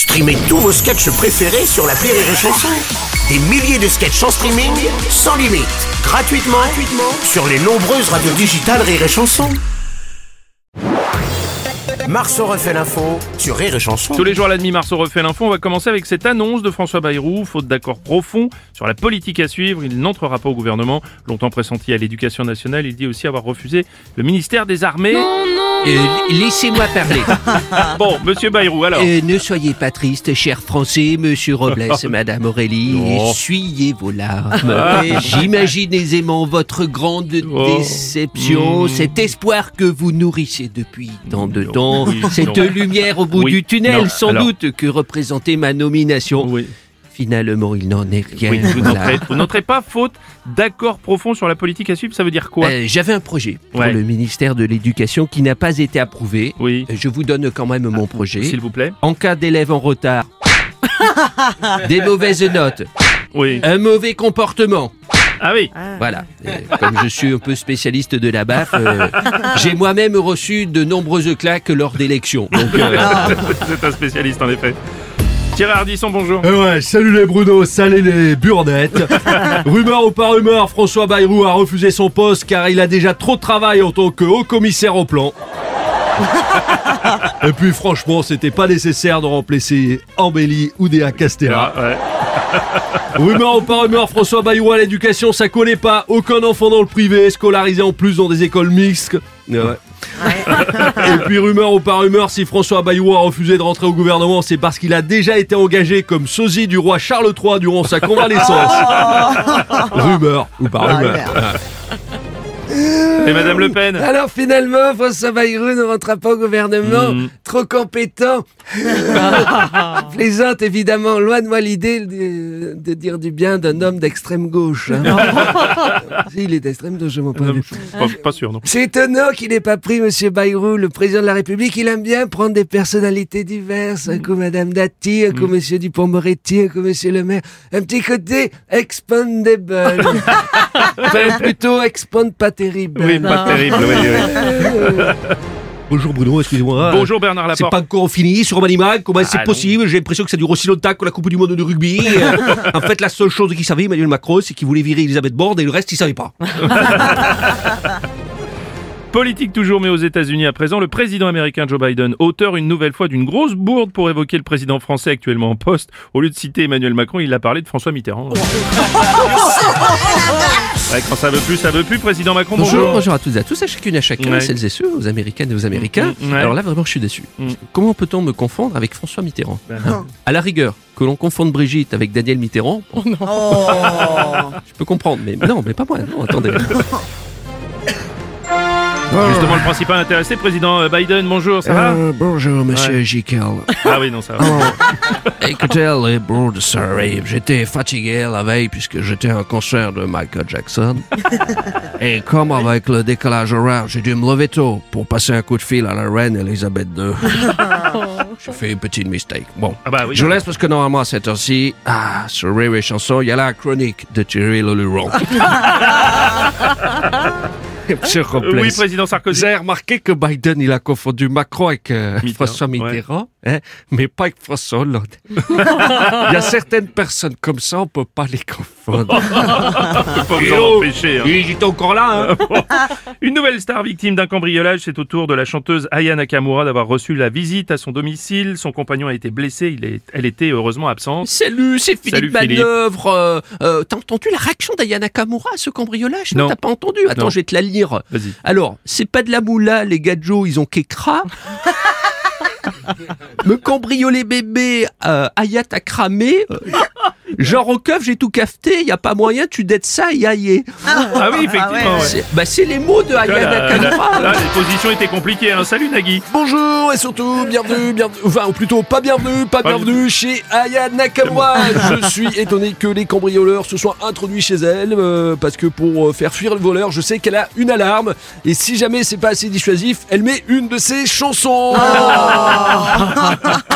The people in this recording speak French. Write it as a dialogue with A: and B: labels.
A: Streamez tous vos sketchs préférés sur la Rire et Chanson. Des milliers de sketchs en streaming, sans limite, gratuitement, gratuitement sur les nombreuses radios digitales Rire et Chanson. Marceau refait l'info sur Rire et Chanson.
B: Tous les jours à la demi, Marceau refait l'info. On va commencer avec cette annonce de François Bayrou. Faute d'accord profond sur la politique à suivre, il n'entrera pas au gouvernement. Longtemps pressenti à l'éducation nationale, il dit aussi avoir refusé le ministère des Armées.
C: Euh, Laissez-moi parler.
B: Bon, monsieur Bayrou, alors.
C: Euh, ne soyez pas triste, cher Français, monsieur Robles, madame Aurélie,
B: Non.
C: essuyez vos larmes. J'imagine aisément votre grande
B: Oh.
C: déception,
B: Mm.
C: cet espoir que vous nourrissez depuis tant de
B: Non.
C: temps,
B: Oui,
C: cette
B: non.
C: lumière au bout
B: Oui,
C: du tunnel,
B: non,
C: sans
B: alors.
C: doute, que représentait ma nomination.
B: Oui,
C: Finalement, il n'en est rien.
B: oui, vous
C: Voilà.
B: n'entrez vous n'entrez pas faute d'accord profond sur la politique à suivre, ça veut dire quoi
C: Euh, J'avais un projet pour
B: Ouais.
C: le ministère de l'Éducation qui n'a pas été approuvé.
B: Oui,
C: Euh, Je vous donne quand même mon projet.
B: s'il vous plaît.
C: En cas d'élève en retard, des mauvaises notes,
B: Oui.
C: un mauvais comportement.
B: Ah oui.
C: Voilà. Euh, comme je suis un peu spécialiste de la baffe, euh, j'ai moi-même reçu de nombreuses claques lors d'élections. Donc, euh,
B: C'est un spécialiste en effet. Thierry Ardisson, bonjour.
D: Eh ouais, salut les Bruno, salut les burnettes. rumeur ou pas rumeur, François Bayrou a refusé son poste car il a déjà trop de travail en tant que haut commissaire au plan. Et puis franchement, c'était pas nécessaire de remplacer Ambelli ou Déa Castella.
B: Ah, ouais.
D: Rumeur ou pas rumeur, François Bayrou à l'éducation, ça collait pas. Aucun enfant dans le privé, scolarisé en plus dans des écoles mixtes. Ouais. Et puis rumeur ou pas rumeur, si François Bayrou a refusé de rentrer au gouvernement, c'est parce qu'il a déjà été engagé comme sosie du roi Charles III durant sa convalescence. rumeur ou pas rumeur.
B: Et Madame Le Pen
C: Alors finalement, François Bayrou ne rentrera pas au gouvernement.
B: Mhm.
C: Trop compétent. Plaisante évidemment. Loin de moi l'idée de, de dire du bien d'un homme d'extrême gauche. hein. si, il est d'extrême gauche, je m'en parle.
B: pas, pas sûr, non.
C: C'est étonnant qu'il n'ait pas pris Monsieur Bayrou, le président de la République. Il aime bien prendre des personnalités diverses. Un coup Madame Dati, un coup Monsieur Dupont-Moretti, un coup Monsieur le maire. Un petit côté expandable. enfin, plutôt expand pas terrible.
B: Oui, pas terrible. oui, oui.
D: Bonjour Bruno, excusez-moi.
B: Bonjour Bernard
D: C'est
B: Laporte.
D: pas encore fini sur Manimal, comment c'est
B: non.
D: possible? J'ai l'impression que ça dure aussi longtemps que la Coupe du Monde de rugby. En fait, la seule chose qu'il savait, Emmanuel Macron, c'est qu'il voulait virer Elisabeth Borne et le reste, il savait pas.
B: Politique toujours, mais aux États-Unis à présent, le président américain Joe Biden, auteur une nouvelle fois d'une grosse bourde pour évoquer le président français actuellement en poste. Au lieu de citer Emmanuel Macron, il a parlé de François Mitterrand. Ouais, quand ça veut plus, ça veut plus. Président Macron, bonjour.
C: Bonjour, bonjour à toutes et à tous, à chacune et à chacun,
B: Ouais.
C: à celles et ceux, aux Américaines et aux Américains.
B: Mm, ouais.
C: Alors là, vraiment, je suis déçu.
B: Mm.
C: Comment peut-on me confondre avec François Mitterrand
B: Ben,
C: À la rigueur, que l'on confonde Brigitte avec Daniel Mitterrand, bon, je peux comprendre, mais non, mais pas moi, non, attendez.
B: Justement, le principal intéressé, président euh, Biden, bonjour, ça va
C: Euh, bonjour, monsieur
B: Ouais. Ah oui, non, ça va.
C: Écoutez, les bourdes, ça arrive. J'étais fatigué la veille puisque j'étais un concert de Michael Jackson. Et comme avec le décalage horaire, j'ai dû me lever tôt pour passer un coup de fil à la reine Elisabeth II. J'ai fait une petite mistake. Bon,
B: Ah bah oui.
C: je vous laisse parce que normalement à cette heure-ci, ah, sur Rire et Chanson, il y a la chronique de Thierry Leluron. Monsieur Robles.
B: Oui, président Sarkozy.
C: Vous avez remarqué que Biden, il a confondu Macron avec euh,
B: Mitterrand,
C: François Mitterrand, hein, mais pas avec François Hollande. il y a certaines personnes comme ça, on peut pas les confondre.
B: On peut pas vous en empêcher. hein.
C: Oui, j'étais encore là, hein.
B: Une nouvelle star victime d'un cambriolage, c'est au tour de la chanteuse Aya Nakamura d'avoir reçu la visite à son domicile. Son compagnon a été blessé, il est, elle était heureusement absente.
C: Salut, c'est Philippe. Manœuvre. Euh, euh, T'as entendu la réaction d'Ayana Kamura à ce cambriolage?
B: Non.
C: T'as pas entendu? Attends,
B: Non.
C: je vais te la lire. Alors, c'est pas de la moula, les gadjos, ils ont qu'écra. Me cambrioler bébé, euh, Ayat a cramé. Genre au keuf, j'ai tout cafeté, y a pas moyen, tu dettes ça, y aillé.
B: Ah oui, effectivement. ouais.
C: C'est bah, c'est les mots de Ayat
B: Là,
C: Nakamura.
B: là, les positions étaient compliquées. Hein. Salut Nagui.
D: Bonjour et surtout bienvenue, bienvenue, enfin ou plutôt pas bienvenue, pas
B: Pas
D: bienvenue chez Aya Nakamura. Je suis étonné que les cambrioleurs se soient introduits chez elle euh, parce que pour euh, faire fuir le voleur, je sais qu'elle a une alarme et si jamais c'est pas assez dissuasif, elle met une de ses chansons.